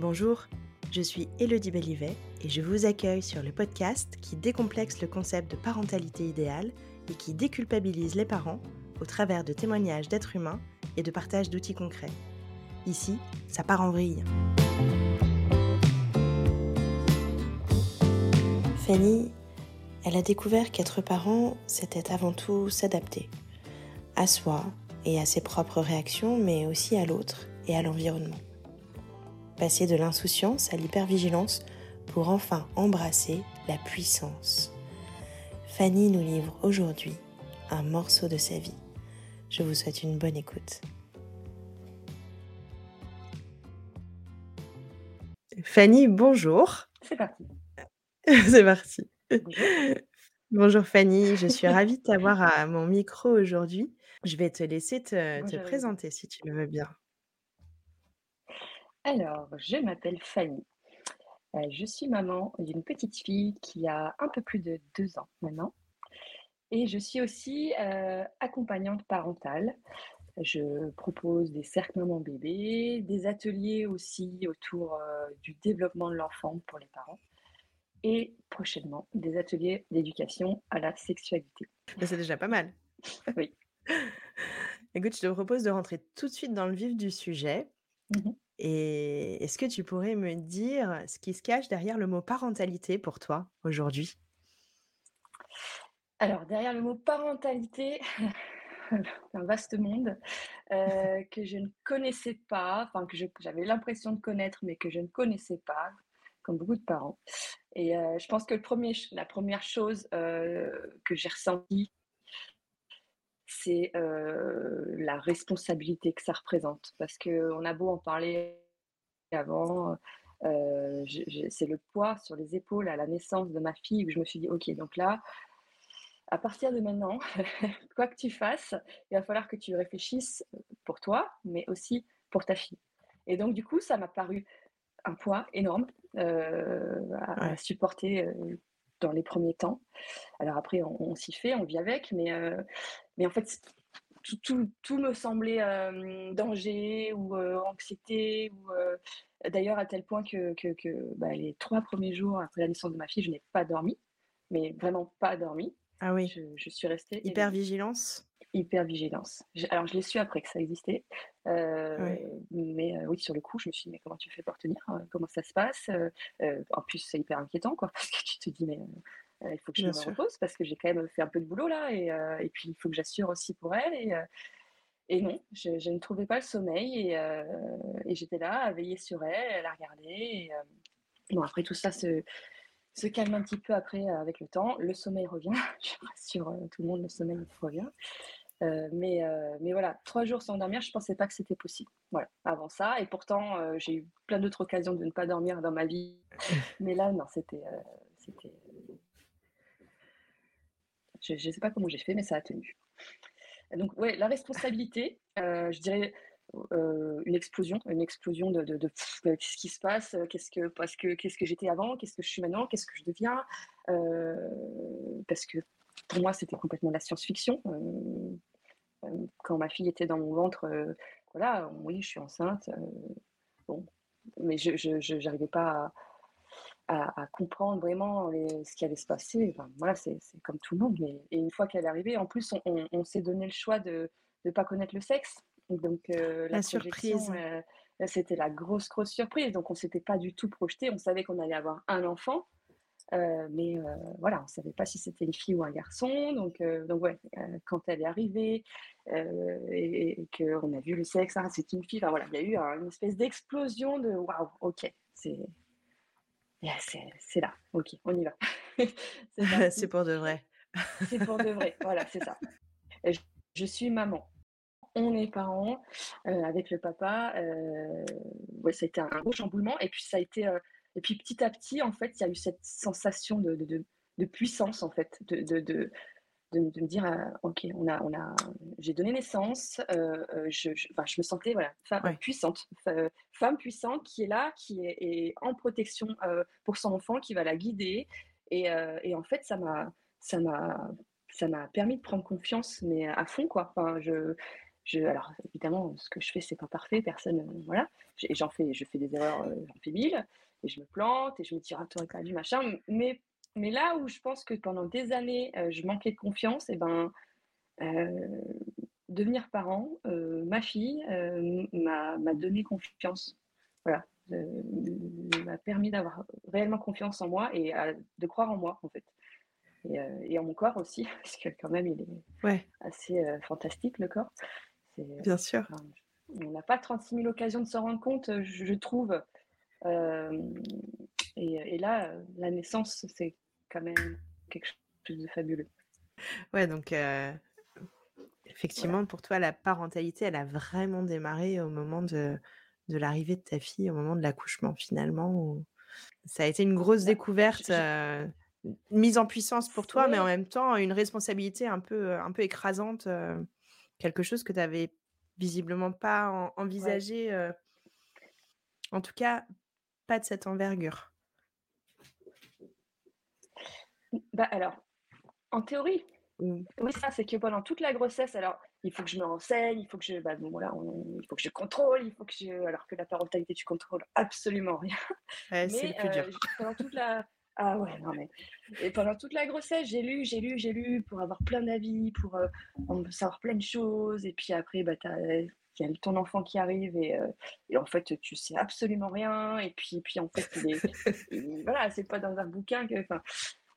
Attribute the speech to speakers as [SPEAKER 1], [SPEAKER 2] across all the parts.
[SPEAKER 1] Bonjour, je suis Elodie Bellivet et je vous accueille sur le podcast qui décomplexe le concept de parentalité idéale et qui déculpabilise les parents au travers de témoignages d'êtres humains et de partage d'outils concrets. Ici, ça part en vrille. Fanny, elle a découvert qu'être parent, c'était avant tout s'adapter. À soi et à ses propres réactions, mais aussi à l'autre et à l'environnement. Passer de l'insouciance à l'hypervigilance pour enfin embrasser la puissance. Fanny nous livre aujourd'hui un morceau de sa vie. Je vous souhaite une bonne écoute. Fanny, bonjour.
[SPEAKER 2] C'est parti.
[SPEAKER 1] C'est parti. Bonjour. Fanny, je suis ravie de t'avoir à mon micro aujourd'hui. Je vais te laisser te, te présenter si tu le veux bien.
[SPEAKER 2] Alors, je m'appelle Fanny. Euh, je suis maman d'une petite fille qui a un peu plus de deux ans maintenant. Et je suis aussi euh, accompagnante parentale. Je propose des cercles maman-bébé, des ateliers aussi autour euh, du développement de l'enfant pour les parents et prochainement des ateliers d'éducation à la sexualité.
[SPEAKER 1] C'est déjà pas mal.
[SPEAKER 2] oui.
[SPEAKER 1] Écoute, je te propose de rentrer tout de suite dans le vif du sujet. Mmh et est-ce que tu pourrais me dire ce qui se cache derrière le mot parentalité pour toi aujourd'hui?
[SPEAKER 2] Alors, derrière le mot parentalité, un vaste monde euh, que je ne connaissais pas, enfin que j'avais l'impression de connaître, mais que je ne connaissais pas, comme beaucoup de parents. Et euh, je pense que le premier, la première chose euh, que j'ai ressentie, c'est la responsabilité que ça représente. Parce qu'on a beau en parler avant, c'est le poids sur les épaules à la naissance de ma fille où je me suis dit, ok, donc là, à partir de maintenant, quoi que tu fasses, il va falloir que tu réfléchisses pour toi, mais aussi pour ta fille. Et donc, du coup, ça m'a paru un poids énorme à, supporter dans les premiers temps. Alors après, on, s'y fait, on vit avec, mais, euh, mais en fait, tout, tout, me semblait euh, danger ou euh, anxiété. Ou, D'ailleurs, à tel point que, que, que bah, les trois premiers jours après la naissance de ma fille, je n'ai pas dormi, mais vraiment pas dormi.
[SPEAKER 1] Ah oui.
[SPEAKER 2] Je, je suis restée.
[SPEAKER 1] Hyper vigilance
[SPEAKER 2] Hypervigilance. Alors, je l'ai su après que ça existait. Euh, mais euh, oui, sur le coup, je me suis dit, mais comment tu fais pour tenir hein, Comment ça se passe euh, En plus, c'est hyper inquiétant, quoi, parce que tu te dis, mais il faut que je me repose, parce que j'ai quand même fait un peu de boulot là, et, et puis il faut que j'assure aussi pour elle. Et, et non, je, ne trouvais pas le sommeil, et, et j'étais là à veiller sur elle, elle a regardé. Et, bon, après tout ça se se calme un petit peu après avec le temps. Le sommeil revient, je rassure tout le monde, le sommeil revient. Euh, mais, euh, mais voilà, trois jours sans dormir, je ne pensais pas que c'était possible. Voilà, avant ça. Et pourtant, euh, j'ai eu plein d'autres occasions de ne pas dormir dans ma vie. Mais là, non, c'était. c'était... Je ne sais pas comment j'ai fait, mais ça a tenu. Donc, ouais, la responsabilité, je dirais une explosion, une explosion de, de, de, qu'est-ce qui se passe, qu'est-ce que, parce que, qu'est-ce que j'étais avant, qu'est-ce que je suis maintenant, qu'est-ce que je deviens. parce que pour moi, c'était complètement la science-fiction quand ma fille était dans mon ventre, euh, voilà, oui, je suis enceinte. Euh, bon, mais je n'arrivais pas à, comprendre vraiment ce qui allait se passer. voilà, c'est comme tout le monde. Mais, et une fois qu'elle est arrivée, en plus, on, s'est donné le choix de ne pas connaître le sexe. Donc,
[SPEAKER 1] euh, la, surprise.
[SPEAKER 2] c'était la grosse, grosse surprise. Donc, on ne s'était pas du tout projeté. On savait qu'on allait avoir un enfant. Euh, mais euh, voilà, on ne savait pas si c'était une fille ou un garçon. Donc, euh, donc ouais, quand elle est arrivée et, qu'on a vu le sexe, ah, c'est une fille, enfin, voilà, il y a eu une espèce d'explosion de waouh, ok, c'est. c'est là, ok, on y va.
[SPEAKER 1] c'est pour de vrai.
[SPEAKER 2] c'est pour de vrai, voilà, c'est ça. Je, je, suis maman. On est parents avec le papa. ouais, ça a été un gros chamboulement. Et puis, ça a été et puis petit à petit, en fait, il y a eu cette sensation de, de, de puissance, en fait, de, de, de, me dire, euh, ok, on a, on a, j'ai donné naissance, euh, euh, je, je, enfin, je, me sentais voilà, femme puissante, femme puissante qui est là, qui est, en protection pour son enfant, qui va la guider. Et, et en fait, ça m'a, ça m'a, ça m'a permis de prendre confiance, mais à fond, quoi. Enfin, je, je, alors évidemment, ce que je fais, c'est pas parfait, personne, voilà. J'en fais, je fais des erreurs, j'en fais mille, et je me plante, et je me tire à tour et du machin. Mais, mais là où je pense que pendant des années, je manquais de confiance, et ben, devenir parent, ma fille m'a donné confiance. Voilà, m'a permis d'avoir réellement confiance en moi et de croire en moi, en fait. Et, en mon corps aussi, parce que quand même, il est assez fantastique, le corps.
[SPEAKER 3] Bien sûr.
[SPEAKER 2] on n'a pas 36 000 occasions de se rendre compte, je, trouve. Et, là, la naissance, c'est quand même quelque chose de fabuleux.
[SPEAKER 3] Ouais, donc effectivement, pour toi, la parentalité, elle a vraiment démarré au moment de, de l'arrivée de ta fille, au moment de l'accouchement, finalement. Ça a été une grosse bah, découverte mise en puissance pour toi, mais en même temps une responsabilité un peu, un peu écrasante, quelque chose que tu n'avais visiblement pas envisagé, en tout cas pas de cette envergure.
[SPEAKER 2] Bah alors, en théorie, mmh. oui, ça, c'est que pendant toute la grossesse, alors il faut que je me renseigne, il faut que je, bah, bon, voilà, il faut que je contrôle, il faut que je, alors que la parentalité, tu contrôles absolument rien.
[SPEAKER 3] c'est le plus dur.
[SPEAKER 2] pendant toute la, ah ouais, non mais. Et pendant toute la grossesse, j'ai lu, j'ai lu, j'ai lu pour avoir plein d'avis, pour euh, savoir plein de choses. Et puis après, bah, il y a ton enfant qui arrive et, euh, et, en fait, tu sais absolument rien. Et puis, puis en fait, voilà, c'est pas dans un bouquin que.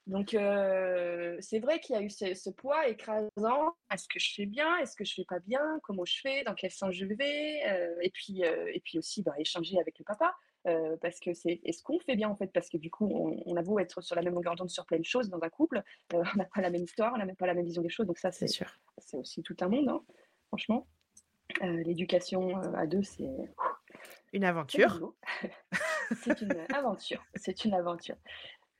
[SPEAKER 2] Donc, euh, c'est vrai qu'il y a eu ce, poids écrasant. Est-ce que je fais bien? Est-ce que je fais pas bien? Comment je fais? Dans quel sens je vais? Et puis, et puis aussi, bah, échanger avec le papa. Euh, parce que c'est est-ce qu'on fait bien en fait? Parce que du coup on, a beau être sur la même longueur d'onde sur plein de choses dans un couple euh, on n'a pas la même histoire on n'a même pas la même vision des choses donc ça c'est sûr c'est aussi tout un monde hein, franchement euh, l'éducation à deux c'est
[SPEAKER 3] une aventure
[SPEAKER 2] c'est une aventure c'est une aventure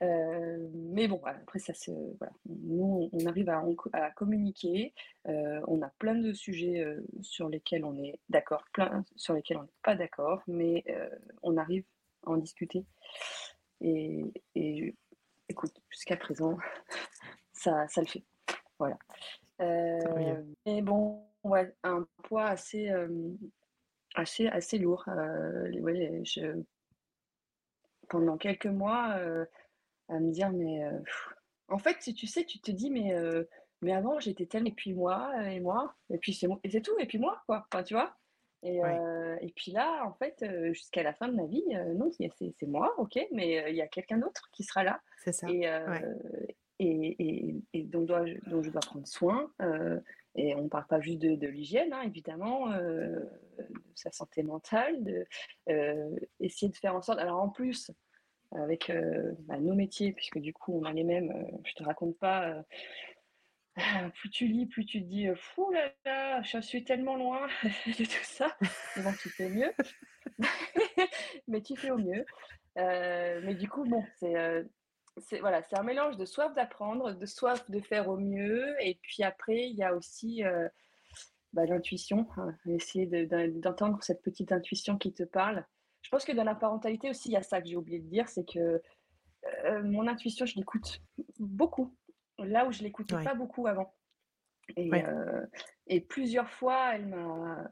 [SPEAKER 2] euh, mais bon, après, ça se, voilà. nous, on arrive à, à communiquer. Euh, on a plein de sujets euh, sur lesquels on est d'accord, plein sur lesquels on n'est pas d'accord, mais on arrive à en discuter. Et, et écoute, jusqu'à présent, ça, ça le fait. Voilà. mais bon, ouais, un poids assez, assez, assez lourd. Ouais, je, pendant quelques mois, à me dire, mais en fait, si tu sais, tu te dis, mais, mais avant, j'étais telle, et puis moi, et moi, et puis c'est et c'est tout, et puis moi, quoi, enfin, tu vois? Et, et puis là, en fait, jusqu'à la fin de ma vie, non, c'est moi, ok, mais il y a quelqu'un d'autre qui sera là.
[SPEAKER 3] C'est ça.
[SPEAKER 2] Et, et, et, dont, dois, dont je dois prendre soin. Et on ne parle pas juste de, l'hygiène, hein, évidemment, de sa santé mentale, de essayer de faire en sorte. Alors en plus, avec euh, bah, nos métiers, puisque du coup on a les mêmes, euh, je te raconte pas. Euh, plus tu lis, plus tu te dis, fou là là, je suis tellement loin de tout ça. bon, tu fais mieux, mais tu fais au mieux. mais du coup, bon, c'est c'est voilà, c'est un mélange de soif d'apprendre, de soif de faire au mieux, et puis après il y a aussi bah, l'intuition, hein, essayer d'entendre cette petite intuition qui te parle. Je pense que dans la parentalité aussi, il y a ça que j'ai oublié de dire, c'est que euh, mon intuition, je l'écoute beaucoup, là où je l'écoutais pas beaucoup avant. Et, euh, et, plusieurs fois, elle m'a,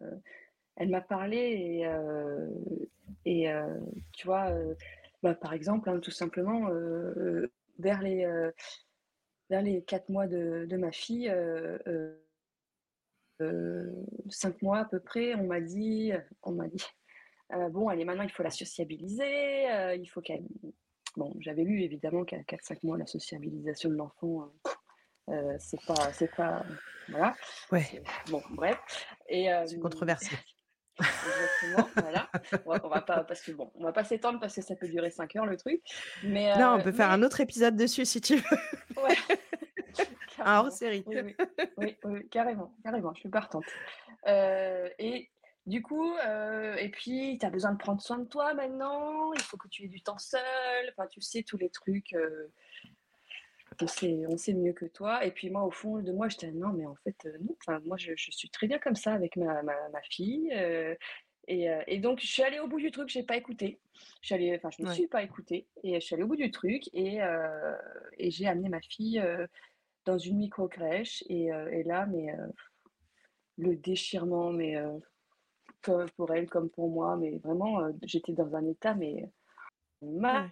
[SPEAKER 2] elle m'a parlé et, euh, et tu vois, bah, par exemple, hein, tout simplement, vers les vers les quatre mois de, de ma fille, cinq mois à peu près, on m'a dit, on m'a dit, euh, bon, allez, maintenant, il faut la sociabiliser. Euh, il faut qu'elle. Bon, j'avais lu évidemment qu'à 4-5 mois, la sociabilisation de l'enfant, euh, c'est pas. C'est pas. Voilà.
[SPEAKER 3] Ouais.
[SPEAKER 2] Bon, bref.
[SPEAKER 3] Et, c'est controversé.
[SPEAKER 2] Exactement, voilà. On va, pas, parce que bon, on va pas s'étendre parce que ça peut durer 5 heures le truc. Mais,
[SPEAKER 3] non, on peut faire un autre épisode dessus si tu veux.
[SPEAKER 2] Ouais.
[SPEAKER 3] un hors série.
[SPEAKER 2] Oui, oui, oui, carrément, carrément, je suis partante. et du coup, euh, et puis, tu as besoin de prendre soin de toi maintenant, il faut que tu aies du temps seul, enfin, tu sais, tous les trucs, euh, on, sait, on sait mieux que toi. Et puis, moi, au fond de moi, je disais, non, mais en fait, euh, non, enfin, moi, je, suis très bien comme ça avec ma, ma, fille. Et, et, donc, je suis allée au bout du truc, je n'ai pas écouté. Je suis allée, enfin, je ne suis pas écoutée. Et je suis allée au bout du truc et, et j'ai amené ma fille dans une micro-crèche. Et, et, là, mais le déchirement, mais pour elle comme pour moi, mais vraiment, j'étais dans un état, mais mal.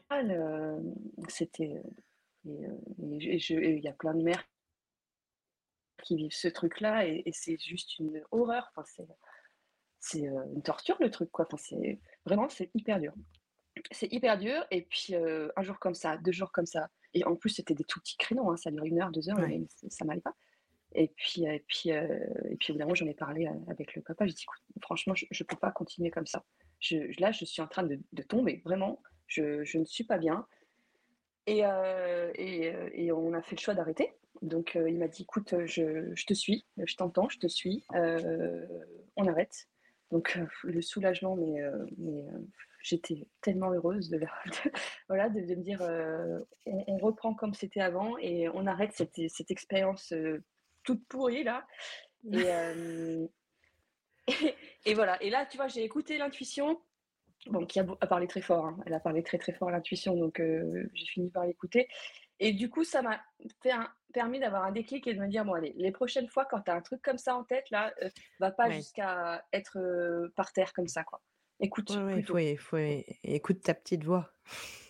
[SPEAKER 2] C'était. Et il y a plein de mères qui vivent ce truc-là et, c'est juste une horreur. Enfin, c'est une torture le truc, quoi. Enfin, c'est vraiment, c'est hyper dur. C'est hyper dur. Et puis un jour comme ça, deux jours comme ça. Et en plus, c'était des tout petits créneaux. Hein, ça dure une heure, deux heures, mais ça m'allait pas. Et puis, et puis, et puis évidemment, j'en ai parlé avec le papa. J'ai dit, franchement, je ne peux pas continuer comme ça. Je, là, je suis en train de, de tomber. Vraiment, je, je, ne suis pas bien. Et, et, et, on a fait le choix d'arrêter. Donc, il m'a dit, écoute, je, je te suis, je t'entends, je te suis. on arrête. Donc, le soulagement, mais, mais j'étais tellement heureuse de, voilà, de, me dire, on, on, reprend comme c'était avant et on arrête cette, cette expérience toute pourrie là. Et, et, voilà. Et là, tu vois, j'ai écouté l'intuition. Bon, qui a, parlé très fort. Hein. Elle a parlé très très fort l'intuition, donc j'ai fini par l'écouter. Et du coup, ça m'a permis d'avoir un déclic et de me dire bon allez, les prochaines fois quand tu as un truc comme ça en tête là, va pas jusqu'à être par terre comme ça quoi. Écoute.
[SPEAKER 1] il faut, faut, écoute ta petite voix.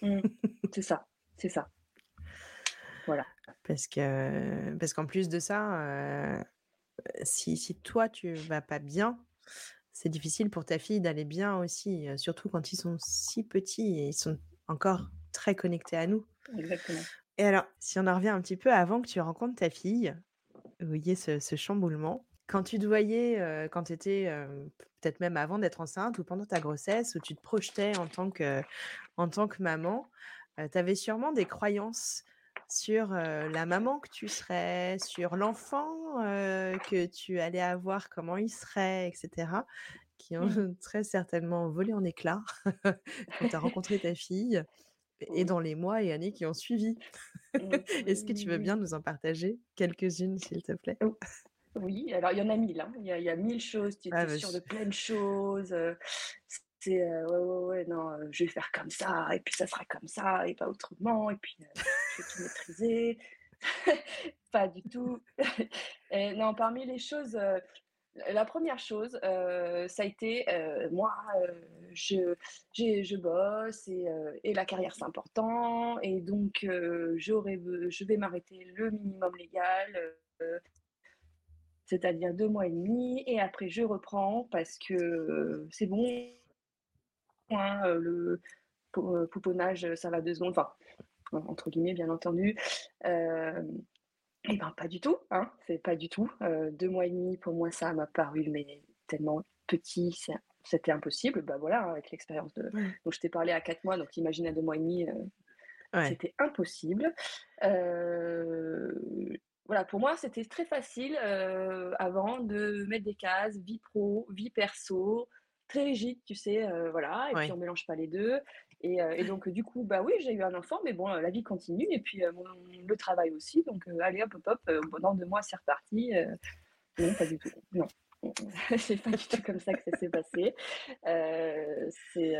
[SPEAKER 2] Mmh. c'est ça, c'est ça. Voilà.
[SPEAKER 1] Parce que parce qu'en plus de ça, si, si toi tu vas pas bien, c'est difficile pour ta fille d'aller bien aussi, surtout quand ils sont si petits et ils sont encore très connectés à nous.
[SPEAKER 2] Exactement.
[SPEAKER 1] Et alors, si on en revient un petit peu avant que tu rencontres ta fille, vous voyez ce, ce chamboulement, quand tu te voyais, quand tu étais, peut-être même avant d'être enceinte ou pendant ta grossesse, où tu te projetais en tant que, en tant que maman, tu avais sûrement des croyances sur la maman que tu serais, sur l'enfant que tu allais avoir, comment il serait, etc., qui ont mmh. très certainement volé en éclats quand tu as rencontré ta fille et dans les mois et années qui ont suivi. Est-ce que tu veux bien nous en partager quelques-unes, s'il te plaît?
[SPEAKER 2] Oui, alors il y en a mille. Hein. Il, y a, il, y a, mille choses. Tu ah, étais sûre de plein de choses c'est ouais, ouais, ouais, non, je vais faire comme ça, et puis ça sera comme ça, et pas autrement, et puis tout maîtriser. pas du tout. non, parmi les choses, la première chose, ça a été, moi, je, je bosse, et, la carrière c'est important, et donc j'aurais, je vais m'arrêter le minimum légal c'est-à-dire deux mois et demi, et après je reprends parce que c'est bon, Hein, le pouponnage, ça va deux secondes, entre guillemets, bien entendu. et ben pas du tout, hein, c'est pas du tout. deux mois et demi, pour moi, ça m'a paru mais tellement petit, c'était impossible. Bah voilà, avec l'expérience de. Donc je t'ai parlé à quatre mois, donc imagine à deux mois et demi, c'était impossible. voilà, pour moi, c'était très facile avant de mettre des cases, vie pro, vie perso, très rigide, tu sais, voilà, et puis on mélange pas les deux. Et, donc, du coup, bah oui, j'ai eu un enfant, mais bon, la vie continue, et puis le travail aussi. Donc, allez, hop, hop, hop, dans deux mois, c'est reparti. non, pas du tout. Non. c'est pas du tout comme ça que ça s'est passé. c'est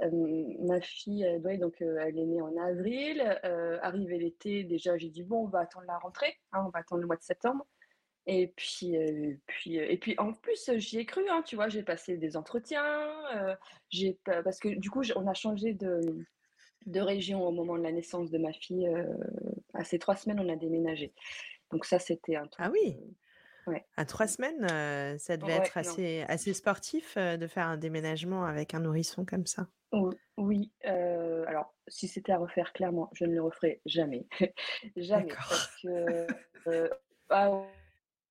[SPEAKER 2] ma fille, donc elle est née en avril. arrivé l'été, déjà j'ai dit bon, on va attendre la rentrée, hein, on va attendre le mois de septembre. Et puis, puis, et puis en plus, j'y ai cru, hein, tu vois, j'ai passé des entretiens, j'ai parce que du coup, on a changé de, de région au moment de la naissance de ma fille. à ces trois semaines, on a déménagé. Donc ça, c'était un truc.
[SPEAKER 1] Ah oui. Ouais. À trois semaines, ça devait être assez, assez sportif de faire un déménagement avec un nourrisson comme ça?
[SPEAKER 2] oui, alors si c'était à refaire, clairement, je ne le referai jamais. jamais. Parce que. Ah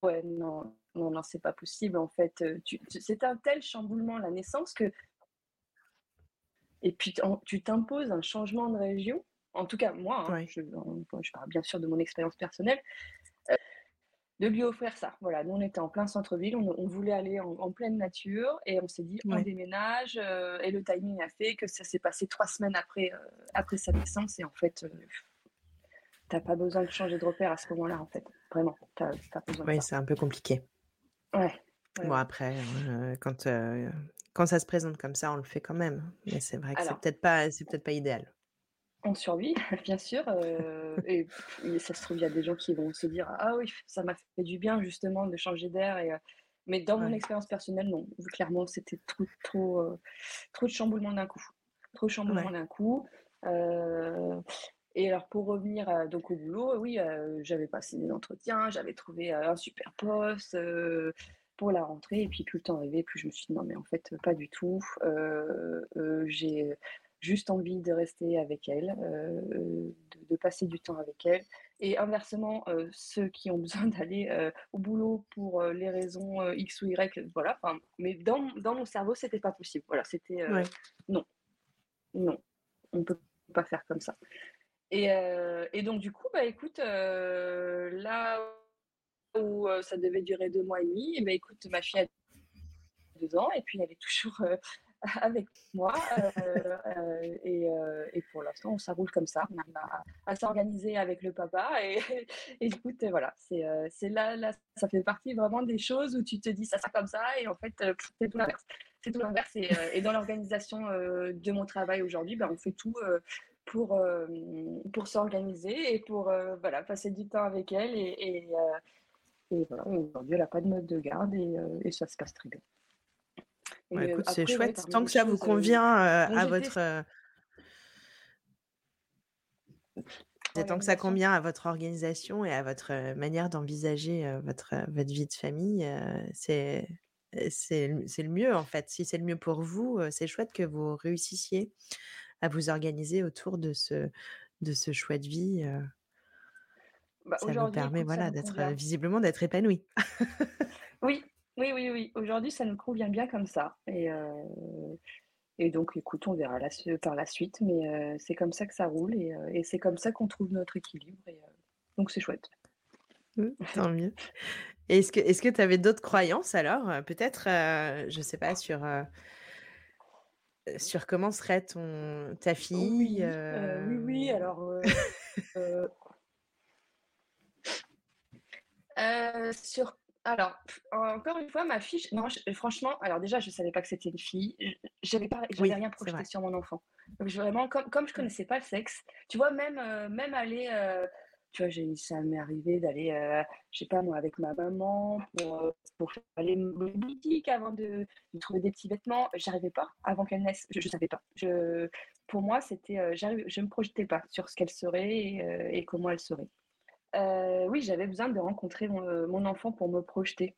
[SPEAKER 2] Ouais, non, non, non, c'est pas possible. En fait, c'est un tel chamboulement la naissance que. Et puis, tu t'imposes un changement de région. En tout cas, moi, hein, je, je, parle bien sûr de mon expérience personnelle, de lui offrir ça. Voilà, nous, on était en plein centre-ville, on, voulait aller en, pleine nature et on s'est dit, on déménage. et le timing a fait que ça s'est passé trois semaines après, après sa naissance. Et en fait, t'as pas besoin de changer de repère à ce moment-là, en fait. Vraiment, t'as pas besoin.
[SPEAKER 1] Oui, c'est un peu compliqué.
[SPEAKER 2] Ouais.
[SPEAKER 1] Bon, après, euh, quand, euh, quand ça se présente comme ça, on le fait quand même. Mais c'est vrai que c'est peut-être pas, c'est peut-être pas idéal.
[SPEAKER 2] On survit, bien sûr. Euh, et, ça se trouve, il y a des gens qui vont se dire Ah oui, ça m'a fait du bien justement de changer d'air. Et, Mais dans mon expérience personnelle, non. Clairement, c'était trop, trop, trop de chamboulement d'un coup. Trop de chamboulement d'un coup. Et alors, pour revenir donc au boulot, oui, j'avais passé des entretiens, j'avais trouvé un super poste pour la rentrée. Et puis, plus le temps arrivait, plus je me suis dit non, mais en fait, pas du tout. j'ai juste envie de rester avec elle, de, passer du temps avec elle. Et inversement, ceux qui ont besoin d'aller au boulot pour les raisons X ou Y, voilà. Mais dans, dans mon cerveau, c'était pas possible. Voilà, c'était non, non, on peut pas faire comme ça. Et, et donc du coup, bah écoute, là où ça devait durer deux mois et demi, et bah, écoute, ma fille a deux ans et puis elle est toujours avec moi. Euh, euh, et, euh, et, pour l'instant, ça roule comme ça. On arrive à, s'organiser avec le papa. Et, écoute, voilà, c'est là, là, ça fait partie vraiment des choses où tu te dis ça, ça comme ça. Et en fait, c'est tout l'inverse. Et, dans l'organisation de mon travail aujourd'hui, ben, on fait tout pour, pour s'organiser et pour voilà, passer du temps avec elle. Et, et voilà, aujourd'hui, elle n'a pas de mode de garde et, ça se passe très bien.
[SPEAKER 1] Bah, écoute, c'est chouette. Tant que ça vous convient à votre. tant que ça convient à votre organisation et à votre manière d'envisager votre, votre vie de famille, c'est c'est le mieux en fait. Si c'est le mieux pour vous, c'est chouette que vous réussissiez à vous organiser autour de ce, de ce choix de vie. Bah, ça vous permet voilà, d'être visiblement d'être épanoui.
[SPEAKER 2] oui, oui, oui, oui. Aujourd'hui, ça nous convient bien comme ça. Et, euh, et donc, écoute, on verra par la suite. Mais euh, c'est comme ça que ça roule et, euh, et c'est comme ça qu'on trouve notre équilibre. Et, donc, c'est chouette.
[SPEAKER 1] Mmh, tant mieux. Est-ce que est-ce que tu avais d'autres croyances alors? Peut-être, je ne sais pas, sur, sur comment serait ton, ta fille
[SPEAKER 2] Oui, oui, oui. Alors, sur alors, encore une fois, ma fille, non, franchement, alors déjà, je ne savais pas que c'était une fille. J'avais pas, j'avais rien projeté sur mon enfant. Donc, vraiment, comme, comme je connaissais pas le sexe, tu vois, même, euh, même aller, euh, tu vois, ça m'est arrivé d'aller, euh, je sais pas moi, avec ma maman pour, pour aller aux boutique avant de, trouver des petits vêtements. J'arrivais pas avant qu'elle naisse. Je, ne savais pas. Je, pour moi, c'était, j'arrive, je me projetais pas sur ce qu'elle serait et comment elle serait. Euh, oui, j'avais besoin de rencontrer euh, mon, enfant pour me projeter.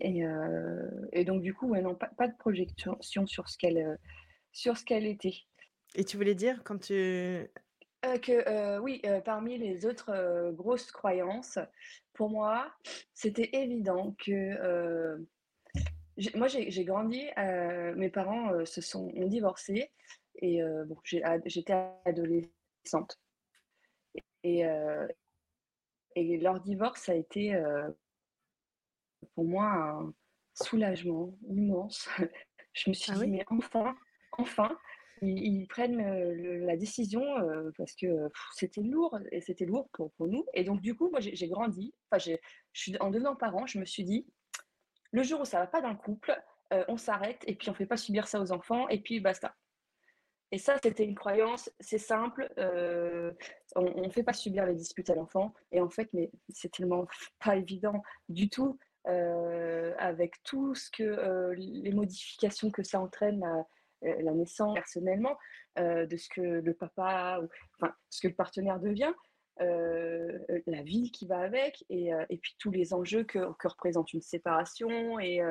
[SPEAKER 2] Et, euh, donc, du coup, ouais, non, pas, de projection sur ce qu'elle sur ce qu'elle était.
[SPEAKER 1] Et tu voulais dire quand tu...
[SPEAKER 2] que oui, parmi les autres grosses croyances, pour moi, c'était évident que moi j'ai grandi, mes parents se sont ont divorcé et bon, j'étais adolescente. Et, et leur divorce a été euh, pour moi un soulagement immense. Je me suis ah dit, mais enfin, enfin, ils, prennent la décision parce que c'était lourd et c'était lourd pour, nous. Et donc, du coup, moi, j'ai grandi. En devenant parent, je me suis dit, le jour où ça va pas d'un couple, on s'arrête et puis on fait pas subir ça aux enfants et puis basta. Et ça, c'était une croyance, c'est simple, on ne fait pas subir les disputes à l'enfant. Et en fait, mais c'est tellement pas évident du tout, avec tout ce que les modifications que ça entraîne la naissance personnellement, de ce que le papa, ou, enfin, ce que le partenaire devient. la vie qui va avec et, et, puis tous les enjeux que, représente une séparation et,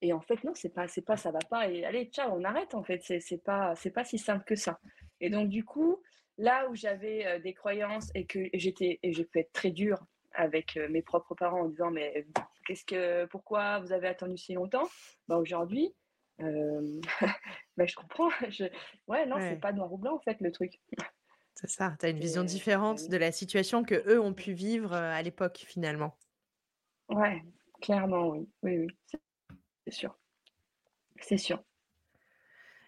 [SPEAKER 2] et en fait, non, c'est pas, c'est pas, ça va pas. Et allez, ciao, on arrête. En fait, c'est, pas, c'est pas si simple que ça. Et donc, du coup, là où j'avais euh, des croyances et que j'étais, et j'ai pu être très dure avec euh, mes propres parents en disant, mais qu'est-ce que, pourquoi vous avez attendu si longtemps? Bah, aujourd'hui, euh, bah, je comprends. Je... Ouais, non, c'est pas noir ou blanc en fait le truc.
[SPEAKER 1] C'est ça. Tu as une vision différente de la situation que eux ont pu vivre à l'époque finalement.
[SPEAKER 2] Ouais, clairement, oui, oui, oui c'est sûr. C'est sûr.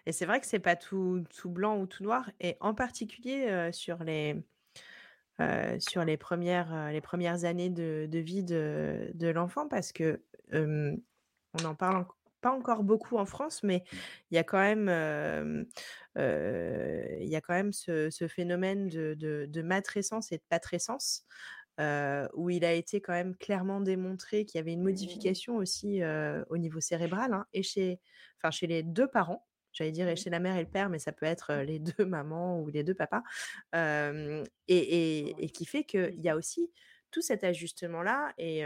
[SPEAKER 1] Et c'est vrai que c'est pas tout, tout, blanc ou tout noir, et en particulier euh, sur les euh, sur les premières euh, les premières années de, de vie de, de l'enfant, parce que on en parle pas encore beaucoup en France, mais il y a quand même il y a quand même ce, ce phénomène de, de, de matrescence et de patrescence où il a été quand même clairement démontré qu'il y avait une modification aussi au niveau cérébral, hein, et chez, enfin, chez les deux parents. J'allais dire et chez la mère et le père, mais ça peut être les deux mamans ou les deux papas. et, et, et, qui fait qu'il y a aussi tout cet ajustement-là. Et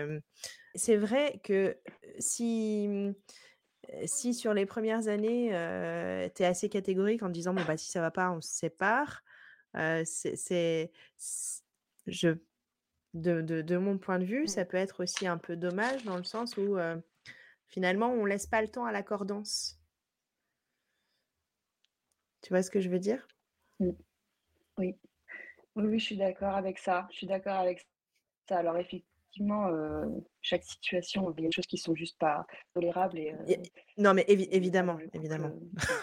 [SPEAKER 1] c'est vrai que si, mmh, si sur les premières années, tu es assez catégorique en disant, bon, bah, si ça va pas, on se sépare, c'est, je, de, de, de, mon point de vue, mmh. ça peut être aussi un peu dommage dans le sens où finalement, on laisse pas le temps à l'accordance. Tu vois ce que je veux dire?
[SPEAKER 2] Mmh. Oui. Oui, oui, je suis d'accord avec ça. Je suis d'accord avec ça. Alors, effectivement, euh, chaque situation, il y a des choses qui sont juste pas tolérables. Et,
[SPEAKER 1] euh, non, mais évidemment, évidemment.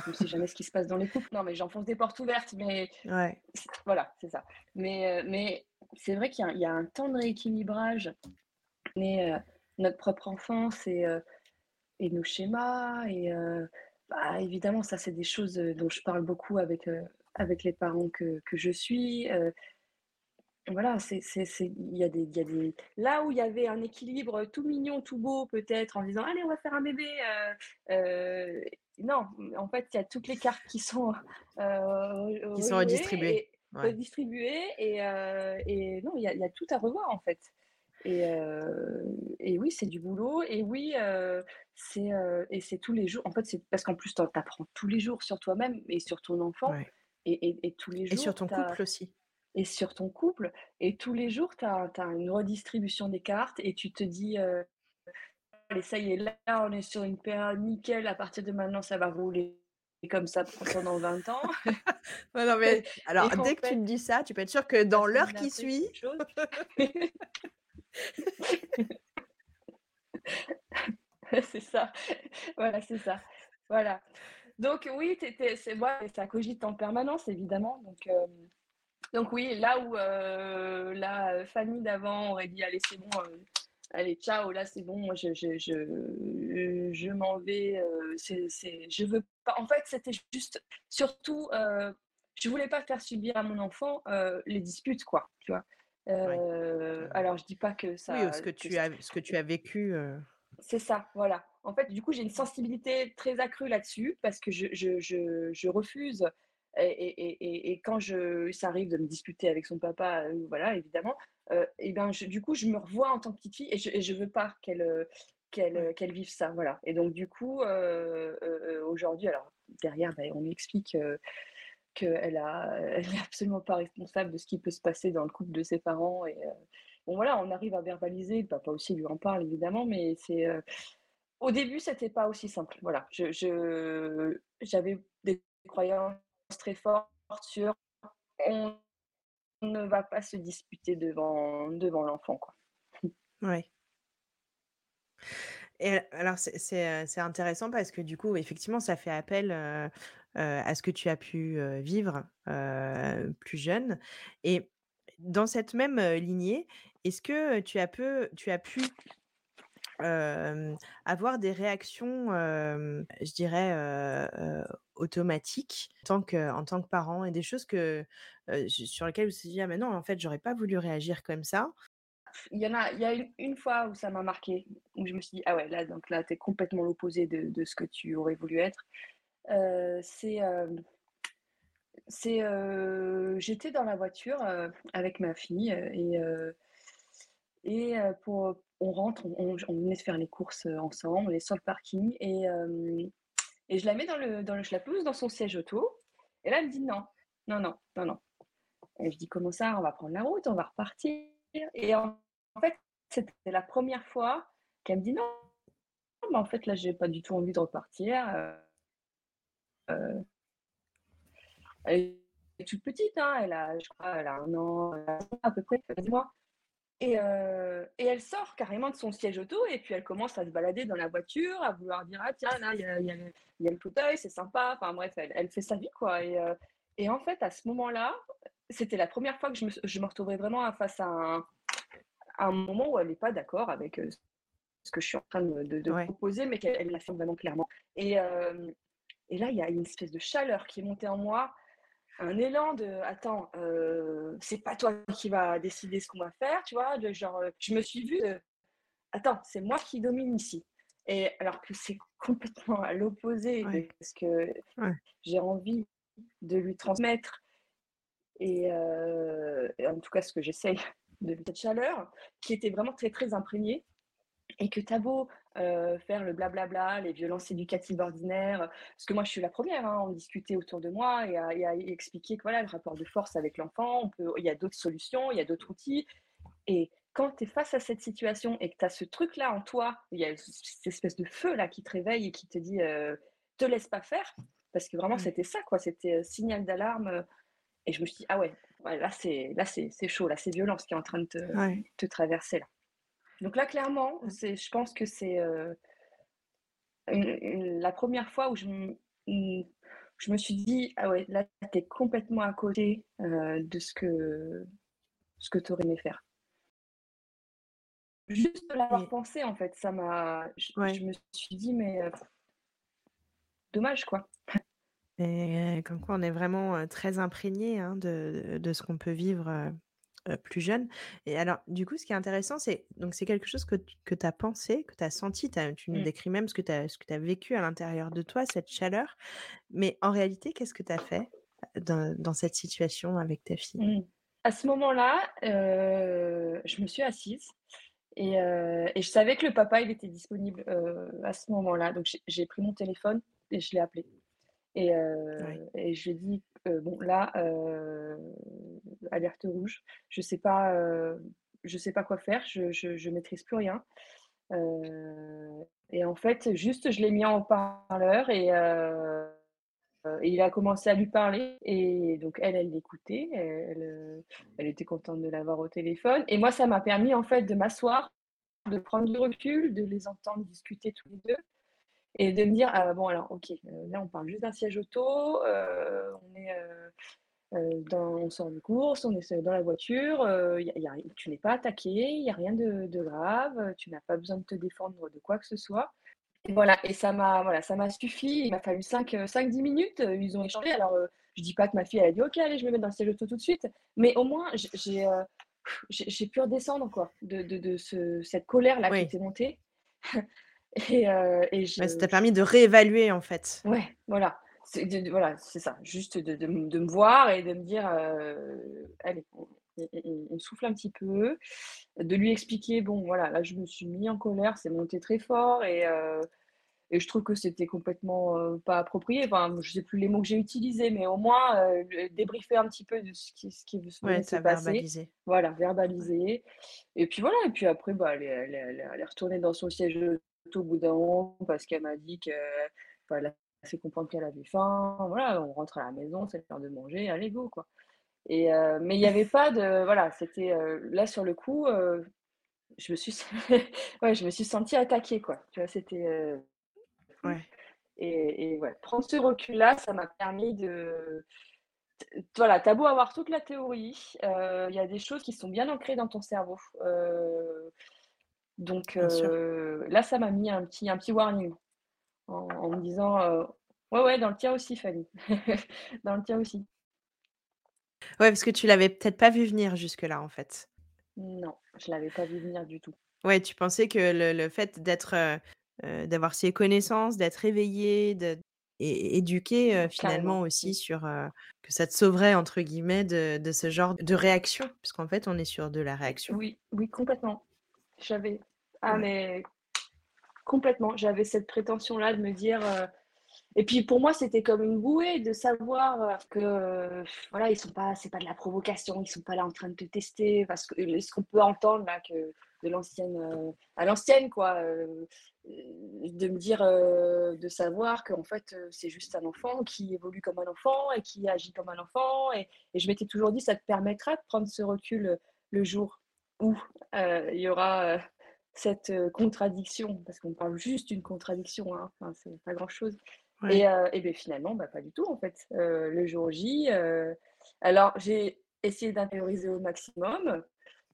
[SPEAKER 2] je ne sais jamais ce qui se passe dans les couples. Non, mais j'enfonce des portes ouvertes, mais
[SPEAKER 1] ouais.
[SPEAKER 2] voilà, c'est ça. Mais, mais c'est vrai qu'il y, y, a un temps de rééquilibrage. Mais notre propre enfance et, et nos schémas et bah, évidemment, ça, c'est des choses dont je parle beaucoup avec, avec les parents que, que je suis. Voilà, c'est, c'est, il y, a des, y a des. Là où il y avait un équilibre tout mignon, tout beau, peut-être, en disant Allez, on va faire un bébé. non, en fait, il y a toutes les cartes qui sont.
[SPEAKER 1] qui sont redistribuées.
[SPEAKER 2] Et, redistribuées et, et non, il y, a, y a tout à revoir, en fait. Et, et, oui, c'est du boulot. Et oui, c'est et c'est tous les jours. En fait, c'est parce qu'en plus, tu apprends tous les jours sur toi-même et sur ton enfant. Et, et, tous les jours.
[SPEAKER 1] Et sur ton couple aussi.
[SPEAKER 2] Et sur ton couple. Et tous les jours, tu as, une redistribution des cartes et tu te dis. Allez, ça y est, là, on est sur une période nickel. À partir de maintenant, ça va rouler comme ça pendant 20 ans.
[SPEAKER 1] non, mais, alors, dès que tu me dis ça, tu peux être sûr que dans l'heure qui suit.
[SPEAKER 2] c'est ça. Voilà, c'est ça. Voilà. Donc oui, c'est moi, ça cogite en permanence, évidemment. Donc, euh, donc oui, là où euh, la famille d'avant aurait dit allez, c'est bon, euh, allez, ciao, là c'est bon, je, je, je, je m'en vais, c'est, je veux pas. En fait, c'était juste, surtout, je voulais pas faire subir à mon enfant les disputes, quoi, tu vois. Euh, alors, je dis pas que ça.
[SPEAKER 1] Oui, ce que tu as, ce que tu as vécu. Euh.
[SPEAKER 2] C'est ça, voilà. En fait, du coup, j'ai une sensibilité très accrue là-dessus parce que je, je, je, je refuse. Et, et, et, quand je, ça arrive de me disputer avec son papa, euh, voilà, évidemment, et ben, du coup, je me revois en tant que petite fille et je, je veux pas qu'elle qu'elle qu'elle vive ça, voilà. Et donc, du coup, aujourd'hui, alors derrière, ben, on m'explique qu'elle a, elle n'est absolument pas responsable de ce qui peut se passer dans le couple de ses parents. Et euh, bon, voilà, on arrive à verbaliser. Le papa aussi lui en parle évidemment, mais c'est euh, au début, c'était pas aussi simple. Voilà, je, je, j'avais des croyances très fortes sur on ne va pas se disputer devant, devant l'enfant, quoi.
[SPEAKER 1] Oui. Alors, c'est intéressant parce que du coup, effectivement, ça fait appel à ce que tu as pu vivre plus jeune. Et dans cette même lignée, est-ce que tu as, peu, tu as pu avoir des réactions, je dirais, automatiques en tant, que, parent et des choses que, sur lesquelles vous vous dit, ah mais non, en fait, j'aurais pas voulu réagir comme ça.
[SPEAKER 2] Il y en a, il y a une, fois où ça m'a marqué, où je me suis dit, ah ouais, là, donc là, tu es complètement l'opposé de, de, ce que tu aurais voulu être. C'est c'est j'étais dans la voiture avec ma fille et et on rentre on, venait de faire les courses ensemble on est sur le parking et je la mets dans le dans le dans son siège auto et là elle me dit non non non non non. Et je dis comment ça? On va prendre la route on va repartir. Et en, fait c'était la première fois qu'elle me dit non en fait là j'ai pas du tout envie de repartir elle est toute petite, hein, elle, a, je crois, elle a un an, à peu près, mois. Et, euh, et, elle sort carrément de son siège auto et puis elle commence à se balader dans la voiture, à vouloir dire Ah, tiens, là, il y a, y, a, y a, le fauteuil, c'est sympa. Enfin, bref, elle, elle, fait sa vie, quoi. Et, euh, et en fait, à ce moment-là, c'était la première fois que je me, je me retrouvais vraiment face à un, un moment où elle n'est pas d'accord avec ce que je suis en train de, de, proposer, mais qu'elle l'affirme vraiment clairement. Et, et là, il y a une espèce de chaleur qui est montée en moi. Un élan de attends, c'est pas toi qui va décider ce qu'on va faire, tu vois, de genre, je me suis vue, attends, c'est moi qui domine ici. Et alors que c'est complètement à l'opposé de ce que j'ai envie de lui transmettre. Et, en tout cas, ce que j'essaye de cette chaleur, qui était vraiment très, très imprégnée. Et que t'as beau faire le blablabla, les violences éducatives ordinaires, parce que moi je suis la première hein, à en discuter autour de moi et à, expliquer que voilà, le rapport de force avec l'enfant, il y a d'autres solutions, il y a d'autres outils. Et quand tu es face à cette situation et que tu as ce truc-là en toi, il y a cette espèce de feu là qui te réveille et qui te dit te laisse pas faire, parce que vraiment mmh. c'était ça, quoi, c'était signal d'alarme. Et je me suis dit, ah ouais, là c'est là c'est chaud, là c'est violent ce qui est en train de te, te traverser là. Donc là, clairement, je pense que c'est la première fois où je, je me suis dit, ah ouais, là, tu es complètement à côté de ce que, ce que tu aurais aimé faire. Juste de l'avoir pensé, en fait, ça m'a. Je, me suis dit, mais dommage, quoi.
[SPEAKER 1] Et comme quoi, on est vraiment très imprégné hein, de, de, ce qu'on peut vivre plus jeune. Et alors, du coup, ce qui est intéressant, c'est donc c'est quelque chose que, tu as pensé, que tu as senti, tu nous mmh. décris même ce que tu as, que as vécu à l'intérieur de toi, cette chaleur. Mais en réalité, qu'est-ce que tu as fait dans, dans, cette situation avec ta fille?
[SPEAKER 2] Mmh. À ce moment-là, je me suis assise et, et, je savais que le papa, il était disponible à ce moment-là. Donc, j'ai pris mon téléphone et je l'ai appelé. Et, et je lui ai dit, bon, là, alerte rouge, je ne sais, pas, je sais pas quoi faire, je ne maîtrise plus rien. et en fait, juste, je l'ai mis en haut-parleur et, et, il a commencé à lui parler. Et donc, elle, elle l'écoutait, elle, elle, était contente de l'avoir au téléphone. Et moi, ça m'a permis, en fait, de m'asseoir, de prendre du recul, de les entendre discuter tous les deux et de me dire ah, bon alors ok euh, là on parle juste d'un siège auto euh, on est euh, dans, on sort de course on est dans la voiture y a, tu n'es pas attaqué il n'y a rien de, grave tu n'as pas besoin de te défendre de quoi que ce soit. Et voilà et ça m'a voilà ça m'a suffi il m'a fallu 5 5 10 minutes ils ont échangé alors je dis pas que ma fille elle a dit ok allez je me mets dans le siège auto tout de suite mais au moins j'ai j'ai pu redescendre quoi de, de, de ce, cette colère là qui était montée
[SPEAKER 1] Et, et ça t'a permis de réévaluer en fait.
[SPEAKER 2] Ouais, voilà. C'est, voilà, c'est ça. Juste de, de, me voir et de me dire, allez, on, souffle un petit peu, de lui expliquer, bon, voilà, là je me suis mis en colère, c'est monté très fort et, et je trouve que c'était complètement pas approprié. Enfin, je sais plus les mots que j'ai utilisés, mais au moins débriefer un petit peu de ce qui, ce qui
[SPEAKER 1] ouais, se passer.
[SPEAKER 2] Voilà, verbaliser. Et puis voilà, et puis après, bah, elle, elle, elle, est retournée dans son siège au bout d'un moment parce qu'elle m'a dit qu'elle enfin, a fait comprendre qu'elle avait faim. Voilà, on rentre à la maison, c'est l'heure de manger, allez go quoi. Et euh, mais il n'y avait pas de voilà, c'était euh, là sur le coup, euh, je me suis ouais, je me suis sentie attaquée quoi. Tu vois, c'était ouais. Et, et ouais, prendre ce recul là, ça m'a permis de voilà, t'as beau avoir toute la théorie, il y a des choses qui sont bien ancrées dans ton cerveau. Donc là, ça m'a mis un petit, un petit warning en, me disant Ouais, ouais, dans le tien aussi, Fanny. dans le tien aussi.
[SPEAKER 1] Ouais, parce que tu l'avais peut-être pas vu venir jusque-là, en fait.
[SPEAKER 2] Non, je l'avais pas vu venir du tout.
[SPEAKER 1] Ouais, tu pensais que le, fait d'être, d'avoir ces connaissances, d'être éveillé, de, et éduqué finalement aussi sur que ça te sauverait entre guillemets de, de ce genre de réaction, puisqu'en fait on est sur de la réaction.
[SPEAKER 2] Oui, oui, complètement. J'avais. Ah, mais complètement. J'avais cette prétention-là de me dire. Euh, et puis pour moi, c'était comme une bouée de savoir euh, que voilà, ils sont pas, c'est pas de la provocation, ils sont pas là en train de te tester, parce que ce qu'on peut entendre là que de l'ancienne euh, à l'ancienne quoi, de me dire, de savoir qu'en fait c'est juste un enfant qui évolue comme un enfant et qui agit comme un enfant, et, et je m'étais toujours dit ça te permettra de prendre ce recul le jour où il y aura cette contradiction, parce qu'on parle juste d'une contradiction, hein, enfin, c'est pas grand-chose. Et, et bien finalement, bah, pas du tout en fait. le jour J, alors j'ai essayé d'intérioriser au maximum,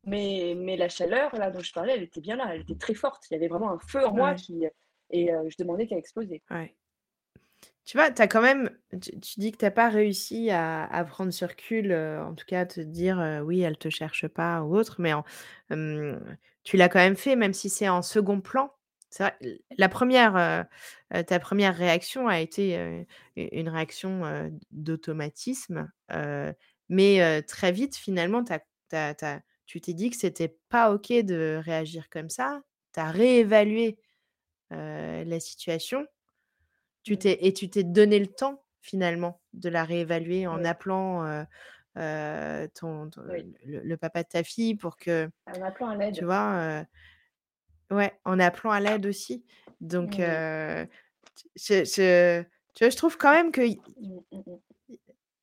[SPEAKER 2] mais, mais la chaleur là dont je parlais, elle était bien là, elle était très forte. Il y avait vraiment un feu en moi qui, et je demandais qu'elle explose.
[SPEAKER 1] Tu vois, tu as quand même tu dis que tu as pas réussi à prendre ce recul, heu, en tout cas à te dire, heu: «Oui, elle te cherche pas» ou autre, mais tu l'as quand même fait, même si c'est en second plan. C'est vrai, la première, re heu, ta première réaction a été, une réaction, d'automatisme, mais très vite finalement, tu as tu t'es dit que c'était pas OK de réagir comme ça. Tu as réévalué, la situation. Tu
[SPEAKER 2] Mmh.
[SPEAKER 1] t'es et tu t'es donné le temps finalement de la réévaluer en
[SPEAKER 2] Oui.
[SPEAKER 1] appelant, ton ton
[SPEAKER 2] Oui.
[SPEAKER 1] le le papa de ta fille pour que
[SPEAKER 2] En appelant à
[SPEAKER 1] tu
[SPEAKER 2] l'aide.
[SPEAKER 1] vois, heu ouais, en appelant à l'aide aussi. Donc
[SPEAKER 2] Oui.
[SPEAKER 1] je je tu vois, je trouve quand même qu'il
[SPEAKER 2] Mmh, mmh mh.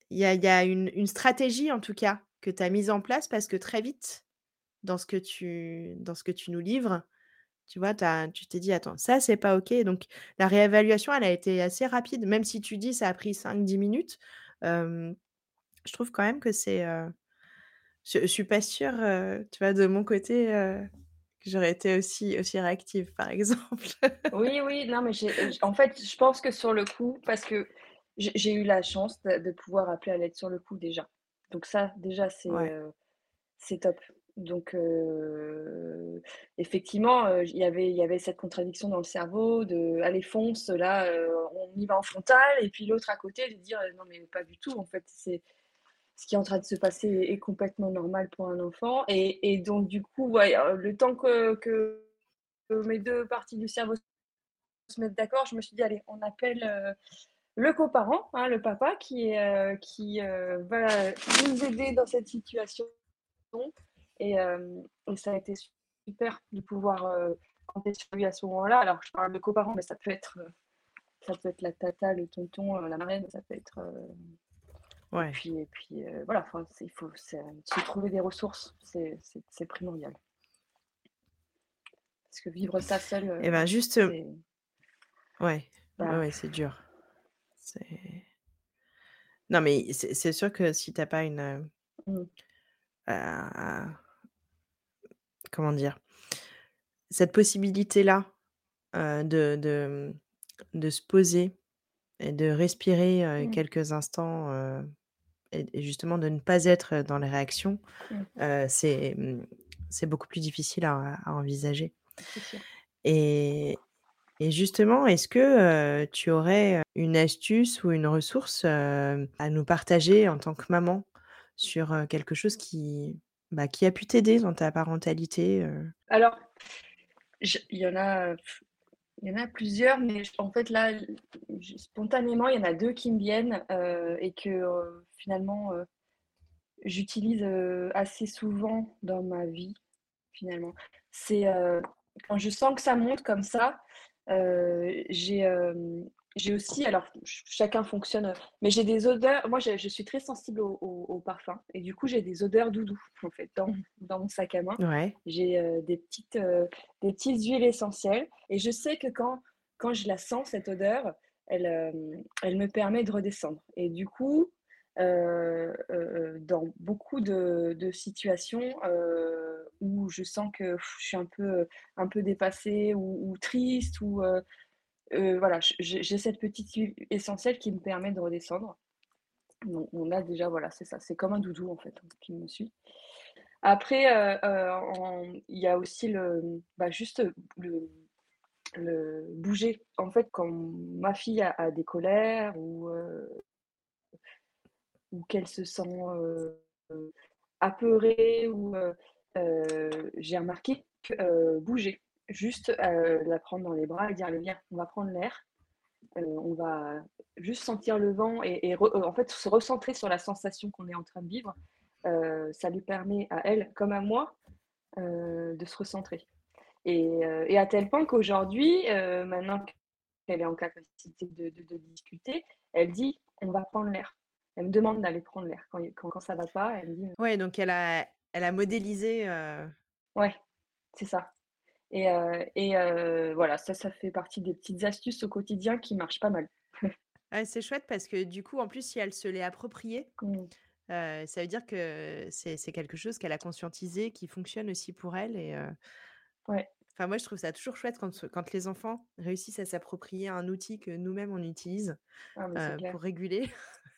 [SPEAKER 1] il y a il y a une une stratégie en tout cas que tu as mise en place parce que très vite, dans ce que tu dans ce que tu nous livres, tu vois, tu as tu t'es dit: «Attends, ça c'est pas OK». Donc la réévaluation, elle a été assez rapide, même si tu dis ça a pris 5-10 minutes, je trouve quand même que c'est, je je suis pas sûre, tu vois, de mon côté, que j'aurais été aussi aussi réactive, par exemple.
[SPEAKER 2] Oui, oui, non, mais j en fait, je pense que sur le coup, parce que j'ai eu la chance de de pouvoir appeler à l'aide sur le coup déjà. Donc ça, déjà, c'est,
[SPEAKER 1] Ouais.
[SPEAKER 2] heu, c'est top. Donc effectivement, il y avait cette contradiction dans le cerveau de: «Allez fonce, là, on y va en frontal» et puis l'autre à côté de dire: «Non mais pas du tout, en fait, c'est ce qui est en train de se passer est complètement normal pour un enfant» et donc du coup, le temps que mes 2 parties du cerveau se mettent d'accord, je me suis dit: «Allez, on appelle, le coparent, hein, le papa qui va nous aider dans cette situation» et hem et ça a été super de pouvoir, heu, compter sur lui à ce moment-là. Alors je parle de coparent, mais ça peut être, heu, ça peut être la tata, le tonton, la marraine, ça peut être, heu et puis et puis, heu, voilà, il faut se trouver des ressources, c'est primordial. Parce que vivre ça seul,
[SPEAKER 1] Et
[SPEAKER 2] heu,
[SPEAKER 1] ben, juste,
[SPEAKER 2] c'est
[SPEAKER 1] ouais, ouais,
[SPEAKER 2] bah
[SPEAKER 1] c'est dur. Non, mais c'est sûr que si tu as pas une,
[SPEAKER 2] mmh,
[SPEAKER 1] comment dire? Cette possibilité-là, de de, de se poser et de respirer,
[SPEAKER 2] mmh,
[SPEAKER 1] quelques instants, et et justement de ne pas être dans les réactions,
[SPEAKER 2] mmh,
[SPEAKER 1] c'est, mmh, c'est beaucoup plus difficile à à envisager. Et et justement, est-ce que, tu aurais, une astuce ou une ressource, à nous partager en tant que maman sur, quelque chose qui, bah, qui a pu t'aider dans ta parentalité, heu?
[SPEAKER 2] Alors, il y en a, il y en a plusieurs, mais en fait, là, spontanément, il y en a 2 qui me viennent, heu et que, heu, finalement, j'utilise, assez souvent dans ma vie, finalement. C'est, quand je sens que ça monte comme ça, j'ai, j'ai aussi alors ch chacun fonctionne, heu, mais j'ai des odeurs moi, je je suis très sensible aux aux aux parfums et du coup, j'ai des odeurs doudou, en fait, dans dans mon sac à main.
[SPEAKER 1] Ouais,
[SPEAKER 2] J'ai, heu, des petites, heu, des petites huiles essentielles et je sais que quand quand je la sens cette odeur, elle, elle me permet de redescendre et du coup, dans beaucoup de de situations, où je sens que pff, je suis un peu, un peu dépassée ou ou triste ou, voilà, j'ai cette petite huile essentielle qui me permet de redescendre. Donc on a déjà voilà, c'est ça, c'est comme un doudou en fait, qui me suit. Après, il y a aussi le, bah, juste, le bouger. En fait, quand ma fille a des colères ou, qu'elle se sent, apeurée ou, j'ai remarqué que, bouger, juste, heu, la prendre dans les bras et dire: «Allez viens, on va prendre l'air, heu, on va juste sentir le vent» et et re en fait, se recentrer sur la sensation qu'on est en train de vivre, heu, ça lui permet à elle, comme à moi, de se recentrer. Et et à tel point qu'aujourd'hui, maintenant qu'elle est en capacité de de de discuter, elle dit: «On va prendre l'air». Elle me demande d'aller prendre l'air. Quand quand quand ça va pas, elle me dit:
[SPEAKER 1] ouais, donc elle a elle a modélisé,
[SPEAKER 2] «Ouais, c'est ça» et heu et heu, voilà, ça, ça fait partie des petites astuces au quotidien qui marchent pas mal.
[SPEAKER 1] ouais, c'est chouette parce que du coup, en plus, si elle se l'est approprié,
[SPEAKER 2] Mmh.
[SPEAKER 1] heu, ça veut dire que c'est quelque chose qu'elle a conscientisé, qui fonctionne aussi pour elle et
[SPEAKER 2] Ouais.
[SPEAKER 1] Enfin, moi, je trouve ça toujours chouette quand, quand les enfants réussissent à s'approprier un outil que nous-mêmes on utilise
[SPEAKER 2] Ah,
[SPEAKER 1] euh, pour réguler.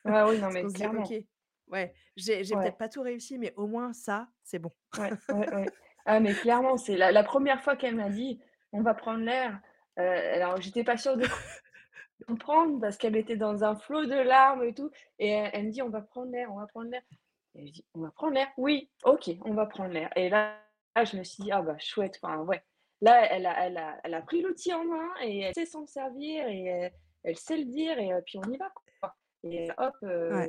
[SPEAKER 2] Ah oui, non, mais
[SPEAKER 1] dit,
[SPEAKER 2] clairement.
[SPEAKER 1] ouais, j'ai j'ai
[SPEAKER 2] Ouais,
[SPEAKER 1] peut-être pas tout réussi, mais au moins ça, c'est bon.
[SPEAKER 2] ouais, ouais, ouais. Ah, mais clairement, c'est la, première fois qu'elle m'a dit, on va prendre l'air. euh, alors, j'étais pas sûre de comprendre parce qu'elle était dans un flot de larmes et tout. Et elle, me dit, on va prendre l'air, on va prendre l'air. Et je dis, on va prendre l'air? Oui, ok, on va prendre l'air. Et là, je me suis dit, ah bah chouette, enfin ouais. Là, elle a, elle a, elle a pris l'outil en main et elle sait s'en servir et elle, sait le dire et euh, puis on y va. Et hop, euh.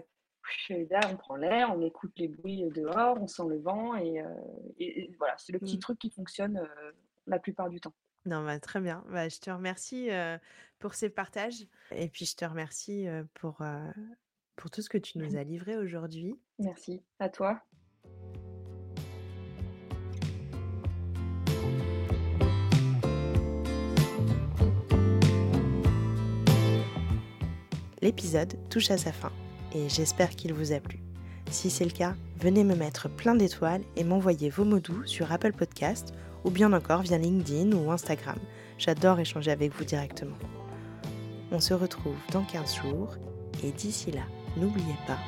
[SPEAKER 2] Et là, on prend l'air, on écoute les bruits dehors, on sent le vent et, euh, et- et voilà, c'est le petit
[SPEAKER 1] Mm.
[SPEAKER 2] truc qui fonctionne euh, la plupart du temps.
[SPEAKER 1] Non, bah, très bien. Bah, je te remercie euh, pour ces partages. Et puis, je te remercie pour, pour tout ce que tu nous as livré aujourd'hui.
[SPEAKER 2] Merci. À toi.
[SPEAKER 3] L'épisode touche à sa fin et j'espère qu'il vous a plu. Si c'est le cas, venez me mettre plein d'étoiles et m'envoyer vos mots doux sur Apple Podcast ou bien encore via LinkedIn ou Instagram. J'adore échanger avec vous directement. On se retrouve dans 15 jours et d'ici là, n'oubliez pas,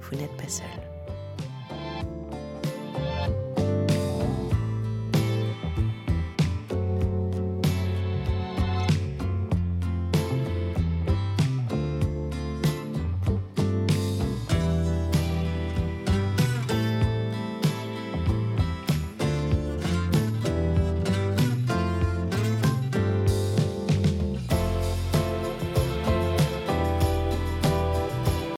[SPEAKER 3] vous n'êtes pas seul.